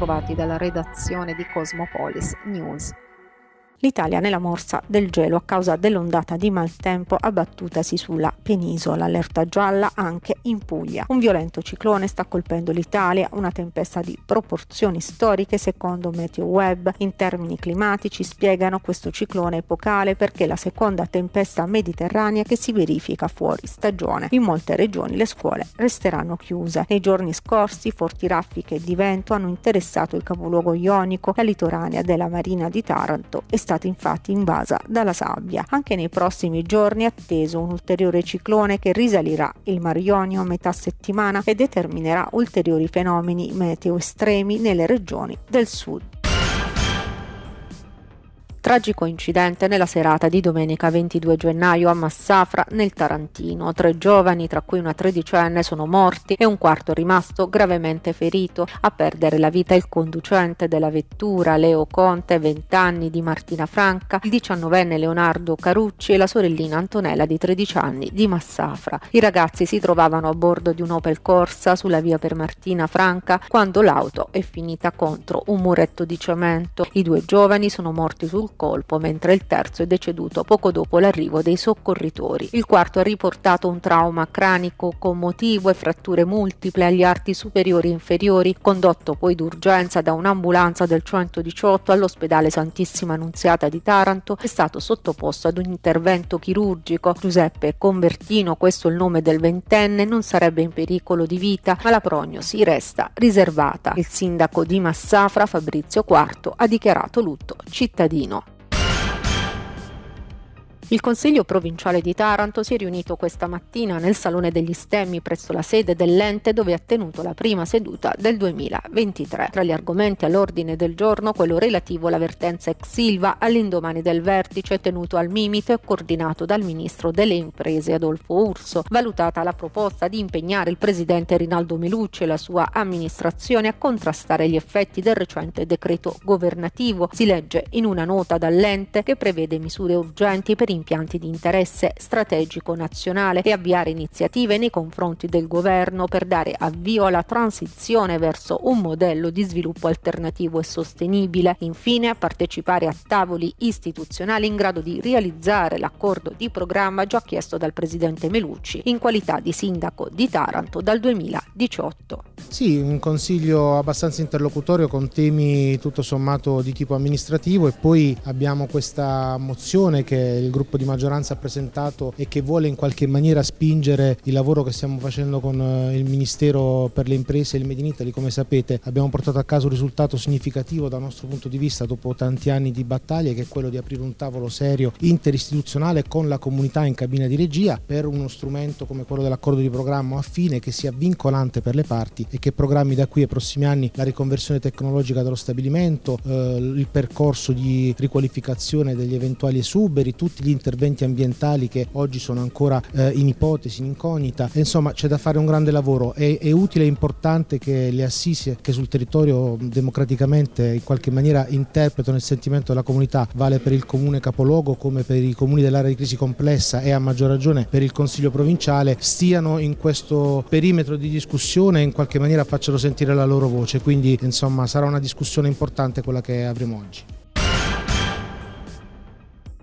trovati dalla redazione di Cosmopolis News. l'Italia nella morsa del gelo a causa dell'ondata di maltempo abbattutasi sulla penisola. Allerta gialla anche in Puglia. Un violento ciclone sta colpendo l'Italia, una tempesta di proporzioni storiche secondo Meteo Web. In termini climatici spiegano questo ciclone epocale perché è la seconda tempesta mediterranea che si verifica fuori stagione. In molte regioni le scuole resteranno chiuse. Nei giorni scorsi forti raffiche di vento hanno interessato il capoluogo ionico, la litoranea della Marina di Taranto e stata infatti invasa dalla sabbia. Anche nei prossimi giorni è atteso un ulteriore ciclone che risalirà il Mar Ionio a metà settimana e determinerà ulteriori fenomeni meteo estremi nelle regioni del sud. Tragico incidente nella serata di domenica 22 gennaio a Massafra, nel Tarantino. Tre giovani, tra cui una tredicenne, sono morti e un quarto rimasto gravemente ferito. A perdere la vita il conducente della vettura, Leo Conte, 20 anni, di Martina Franca, il diciannovenne Leonardo Carucci e la sorellina Antonella di 13 anni di Massafra. I ragazzi si trovavano a bordo di un Opel Corsa sulla via per Martina Franca quando l'auto è finita contro un muretto di cemento. I due giovani sono morti sul colpo, mentre il terzo è deceduto poco dopo l'arrivo dei soccorritori. Il quarto ha riportato un trauma cranico commotivo e fratture multiple agli arti superiori e inferiori, condotto poi d'urgenza da un'ambulanza del 118 all'ospedale Santissima Annunziata di Taranto, è stato sottoposto ad un intervento chirurgico. Giuseppe Convertino, questo è il nome del ventenne, non sarebbe in pericolo di vita, ma la prognosi resta riservata. Il sindaco di Massafra, Fabrizio Quarto, ha dichiarato lutto cittadino. Il Consiglio provinciale di Taranto si è riunito questa mattina nel Salone degli Stemmi presso la sede dell'ente dove ha tenuto la prima seduta del 2023. Tra gli argomenti all'ordine del giorno quello relativo all'avvertenza ex Silva all'indomani del vertice tenuto al Mimito e coordinato dal ministro delle imprese Adolfo Urso, valutata la proposta di impegnare il presidente Rinaldo Melucci e la sua amministrazione a contrastare gli effetti del recente decreto governativo. Si legge in una nota dall'ente che prevede misure urgenti per impianti di interesse strategico nazionale e avviare iniziative nei confronti del governo per dare avvio alla transizione verso un modello di sviluppo alternativo e sostenibile. Infine, partecipare a tavoli istituzionali in grado di realizzare l'accordo di programma già chiesto dal presidente Melucci in qualità di sindaco di Taranto dal 2018. Sì, un consiglio abbastanza interlocutorio con temi tutto sommato di tipo amministrativo e poi abbiamo questa mozione che il gruppo di maggioranza ha presentato e che vuole in qualche maniera spingere il lavoro che stiamo facendo con eh, il Ministero per le imprese e il Made in Italy. Come sapete abbiamo portato a casa un risultato significativo dal nostro punto di vista dopo tanti anni di battaglie che è quello di aprire un tavolo serio interistituzionale con la comunità in cabina di regia per uno strumento come quello dell'accordo di programma affine che sia vincolante per le parti e che programmi da qui ai prossimi anni la riconversione tecnologica dello stabilimento, eh, il percorso di riqualificazione degli eventuali esuberi, tutti gli interventi ambientali che oggi sono ancora eh, in ipotesi, in incognita. Insomma c'è da fare un grande lavoro. È, è utile e importante che le assisi che sul territorio democraticamente in qualche maniera interpretano il sentimento della comunità, vale per il comune capoluogo come per i comuni dell'area di crisi complessa e a maggior ragione per il Consiglio provinciale, stiano in questo perimetro di discussione e in qualche maniera facciano sentire la loro voce, quindi insomma sarà una discussione importante quella che avremo oggi.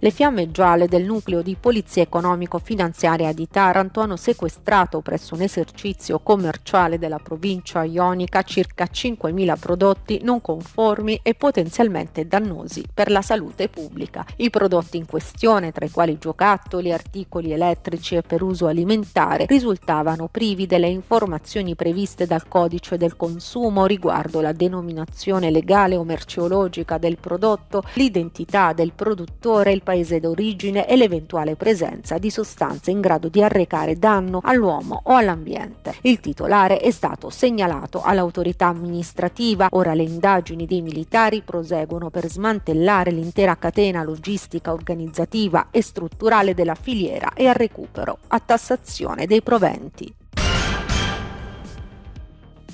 Le fiamme gialle del nucleo di polizia economico-finanziaria di Taranto hanno sequestrato presso un esercizio commerciale della provincia ionica circa 5.000 prodotti non conformi e potenzialmente dannosi per la salute pubblica. I prodotti in questione, tra i quali giocattoli, articoli elettrici e per uso alimentare, risultavano privi delle informazioni previste dal codice del consumo riguardo la denominazione legale o merceologica del prodotto, l'identità del produttore, il paese d'origine e l'eventuale presenza di sostanze in grado di arrecare danno all'uomo o all'ambiente. Il titolare è stato segnalato all'autorità amministrativa, ora le indagini dei militari proseguono per smantellare l'intera catena logistica organizzativa e strutturale della filiera e al recupero a tassazione dei proventi.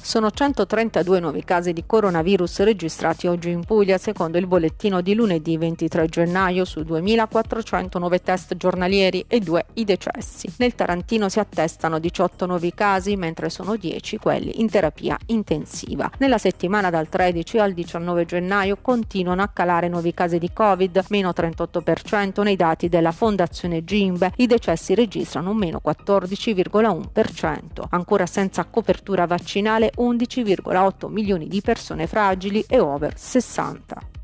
Sono 132 nuovi casi di coronavirus registrati oggi in Puglia, secondo il bollettino di lunedì 23 gennaio su 2409 test giornalieri e due i decessi. Nel Tarantino si attestano 18 nuovi casi, mentre sono 10 quelli in terapia intensiva. Nella settimana dal 13 al 19 gennaio continuano a calare nuovi casi di Covid, meno 38% nei dati della Fondazione Gimbe. I decessi registrano un meno 14,1%. Ancora senza copertura vaccinale 11,8 milioni di persone fragili e over 60.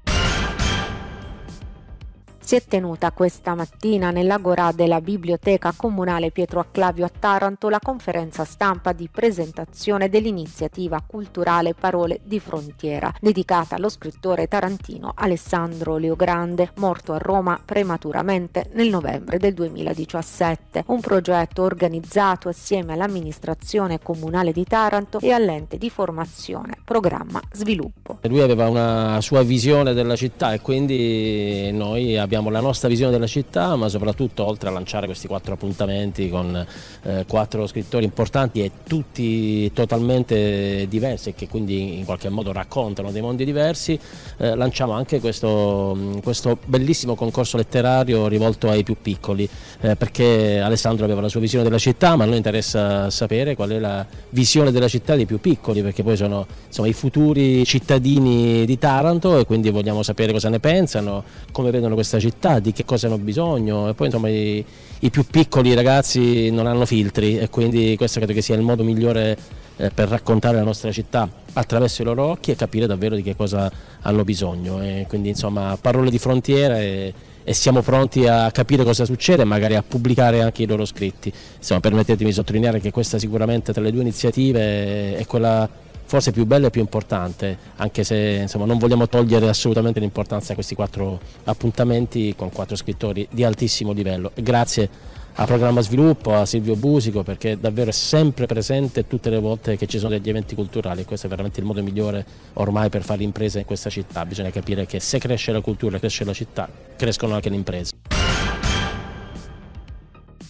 Si è tenuta questa mattina nell'Agorà della Biblioteca Comunale Pietro Acclavio a Taranto la conferenza stampa di presentazione dell'iniziativa culturale Parole di Frontiera, dedicata allo scrittore tarantino Alessandro Leogrande, morto a Roma prematuramente nel novembre del 2017. Un progetto organizzato assieme all'amministrazione comunale di Taranto e all'ente di formazione Programma Sviluppo. Lui aveva una sua visione della città e quindi noi abbiamo abbiamo la nostra visione della città, ma soprattutto oltre a lanciare questi quattro appuntamenti con eh, quattro scrittori importanti e tutti totalmente diversi e che quindi in qualche modo raccontano dei mondi diversi, eh, lanciamo anche questo, questo, bellissimo concorso letterario rivolto ai più piccoli, eh, perché Alessandro aveva la sua visione della città, ma a noi interessa sapere qual è la visione della città dei più piccoli, perché poi sono insomma, i futuri cittadini di Taranto e quindi vogliamo sapere cosa ne pensano, come vedono questa città città, di che cosa hanno bisogno e poi insomma i, i più piccoli ragazzi non hanno filtri e quindi questo credo che sia il modo migliore eh, per raccontare la nostra città attraverso i loro occhi e capire davvero di che cosa hanno bisogno. E quindi insomma parole di frontiera e, e, siamo pronti a capire cosa succede e magari a pubblicare anche i loro scritti. Insomma, permettetemi di sottolineare che questa sicuramente tra le due iniziative è quella forse più bella e più importante, anche se insomma, non vogliamo togliere assolutamente l'importanza a questi quattro appuntamenti con quattro scrittori di altissimo livello. Grazie a Programma Sviluppo, a Silvio Busico, perché davvero è sempre presente tutte le volte che ci sono degli eventi culturali. Questo è veramente il modo migliore ormai per fare imprese in questa città. Bisogna capire che se cresce la cultura cresce la città, crescono anche le imprese.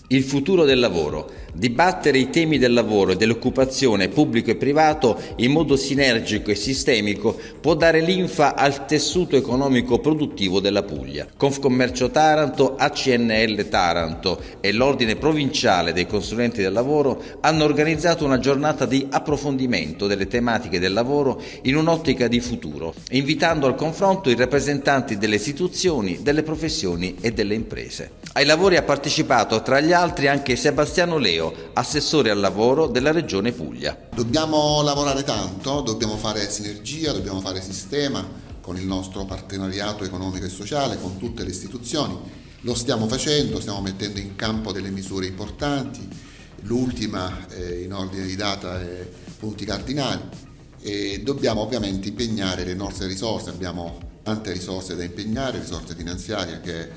Il futuro del lavoro. Dibattere i temi del lavoro e dell'occupazione pubblico e privato in modo sinergico e sistemico può dare linfa al tessuto economico produttivo della Puglia. Confcommercio Taranto, ACNL Taranto e l'Ordine Provinciale dei Consulenti del Lavoro hanno organizzato una giornata di approfondimento delle tematiche del lavoro in un'ottica di futuro, invitando al confronto i rappresentanti delle istituzioni, delle professioni e delle imprese. Ai lavori ha partecipato tra gli altri anche Sebastiano Leo, assessore al lavoro della Regione Puglia. Dobbiamo lavorare tanto, dobbiamo fare sinergia, dobbiamo fare sistema con il nostro partenariato economico e sociale, con tutte le istituzioni. Lo stiamo facendo, stiamo mettendo in campo delle misure importanti, l'ultima eh, in ordine di data è punti cardinali e dobbiamo ovviamente impegnare le nostre risorse, abbiamo tante risorse da impegnare, risorse finanziarie che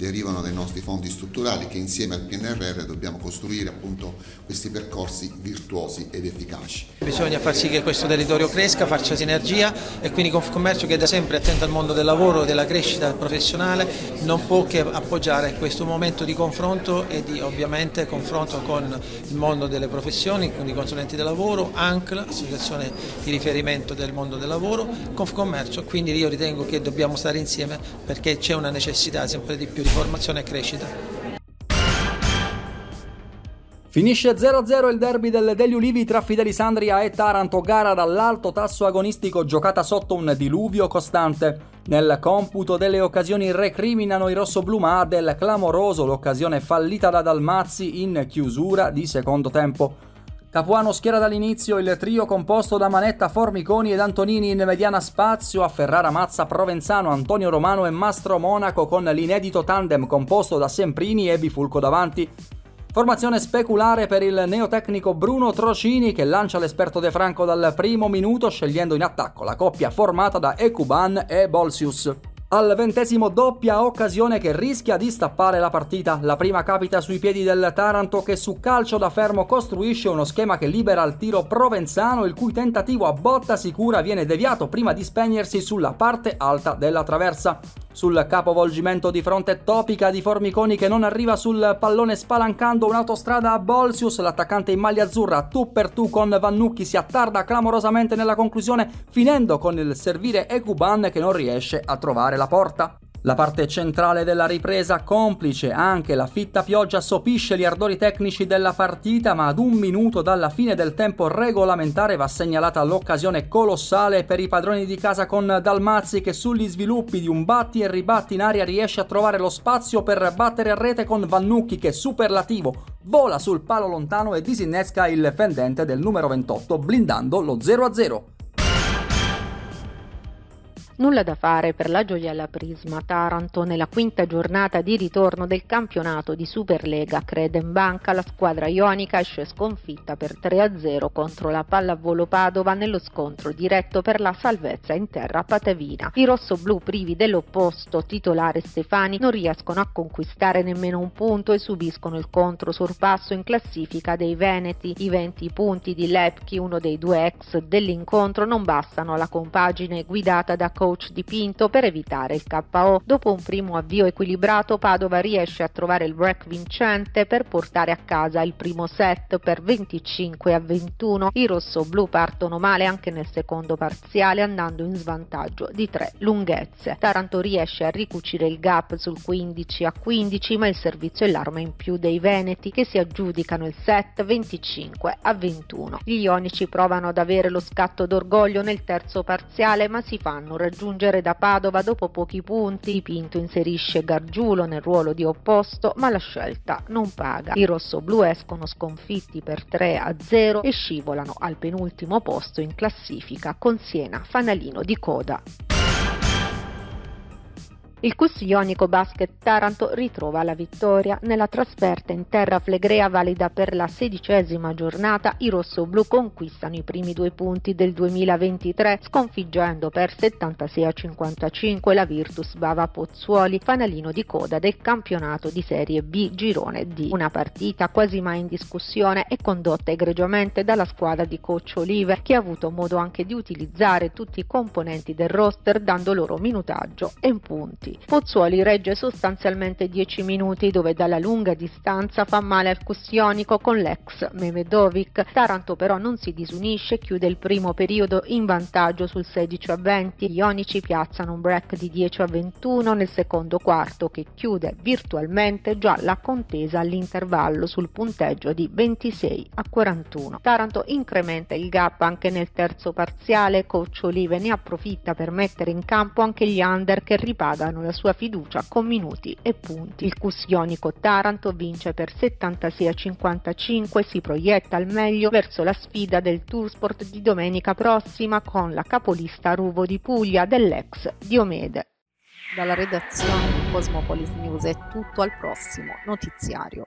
derivano dai nostri fondi strutturali che insieme al PNRR dobbiamo costruire appunto questi percorsi virtuosi ed efficaci. Bisogna far sì che questo territorio cresca, faccia sinergia e quindi Confcommercio che è da sempre attento al mondo del lavoro, della crescita professionale, non può che appoggiare questo momento di confronto e di ovviamente confronto con il mondo delle professioni, quindi consulenti del lavoro, ANCL, associazione di riferimento del mondo del lavoro, Confcommercio, quindi io ritengo che dobbiamo stare insieme perché c'è una necessità sempre di più formazione e crescita. Finisce 0-0 il derby del degli Ulivi tra Fidelisandria e Taranto, gara dall'alto tasso agonistico giocata sotto un diluvio costante. Nel computo delle occasioni recriminano i rossoblù ma del clamoroso l'occasione fallita da Dalmazzi in chiusura di secondo tempo. Capuano schiera dall'inizio il trio composto da Manetta, Formiconi ed Antonini in mediana spazio a Ferrara Mazza, Provenzano, Antonio Romano e Mastro Monaco con l'inedito tandem composto da Semprini e Bifulco davanti. Formazione speculare per il neotecnico Bruno Trocini che lancia l'esperto De Franco dal primo minuto scegliendo in attacco la coppia formata da Ecuban e Bolsius. Al ventesimo doppia occasione che rischia di stappare la partita. La prima capita sui piedi del Taranto che su calcio da fermo costruisce uno schema che libera il tiro provenzano il cui tentativo a botta sicura viene deviato prima di spegnersi sulla parte alta della traversa. Sul capovolgimento di fronte topica di Formiconi che non arriva sul pallone spalancando un'autostrada a Bolsius, l'attaccante in maglia azzurra tu per tu con Vannucchi si attarda clamorosamente nella conclusione finendo con il servire Ekuban che non riesce a trovare la porta. La parte centrale della ripresa, complice anche la fitta pioggia, sopisce gli ardori tecnici della partita, ma ad un minuto dalla fine del tempo regolamentare va segnalata l'occasione colossale per i padroni di casa con Dalmazzi che sugli sviluppi di un batti e ribatti in aria riesce a trovare lo spazio per battere a rete con Vannucchi che superlativo vola sul palo lontano e disinnesca il fendente del numero 28 blindando lo 0-0. Nulla da fare per la gioiella Prisma Taranto nella quinta giornata di ritorno del campionato di Superlega Credenbanca la squadra ionica esce sconfitta per 3-0 contro la pallavolo Padova nello scontro diretto per la salvezza in terra patavina. I rossoblù privi dell'opposto titolare Stefani non riescono a conquistare nemmeno un punto e subiscono il contro sorpasso in classifica dei Veneti. I 20 punti di Lepchi, uno dei due ex dell'incontro, non bastano alla compagine guidata da coach coach dipinto per evitare il KO. Dopo un primo avvio equilibrato, Padova riesce a trovare il break vincente per portare a casa il primo set per 25 a 21. I rosso-blu partono male anche nel secondo parziale andando in svantaggio di tre lunghezze. Taranto riesce a ricucire il gap sul 15 a 15 ma il servizio è l'arma in più dei Veneti che si aggiudicano il set 25 a 21. Gli ionici provano ad avere lo scatto d'orgoglio nel terzo parziale ma si fanno raggiungere raggiungere da Padova dopo pochi punti. Pinto inserisce Gargiulo nel ruolo di opposto, ma la scelta non paga. I rossoblù escono sconfitti per 3 a 0 e scivolano al penultimo posto in classifica con Siena fanalino di coda. Il Cussionico Basket Taranto ritrova la vittoria. Nella trasferta in terra flegrea valida per la sedicesima giornata, i rossoblù conquistano i primi due punti del 2023, sconfiggendo per 76 a 55 la Virtus Bava Pozzuoli, fanalino di coda del campionato di Serie B Girone D. Una partita quasi mai in discussione e condotta egregiamente dalla squadra di coach Oliver, che ha avuto modo anche di utilizzare tutti i componenti del roster dando loro minutaggio e punti minuti. Pozzuoli regge sostanzialmente 10 minuti dove dalla lunga distanza fa male al Cussionico con l'ex Memedovic. Taranto però non si disunisce, chiude il primo periodo in vantaggio sul 16 a 20. Gli Ionici piazzano un break di 10 a 21 nel secondo quarto che chiude virtualmente già la contesa all'intervallo sul punteggio di 26 a 41. Taranto incrementa il gap anche nel terzo parziale, coach Olive ne approfitta per mettere in campo anche gli under che ripagano danno la sua fiducia con minuti e punti. Il Cusionico Taranto vince per 76 a 55 si proietta al meglio verso la sfida del Toursport di domenica prossima con la capolista Ruvo di Puglia dell'ex Diomede. Dalla redazione di Cosmopolis News è tutto al prossimo notiziario.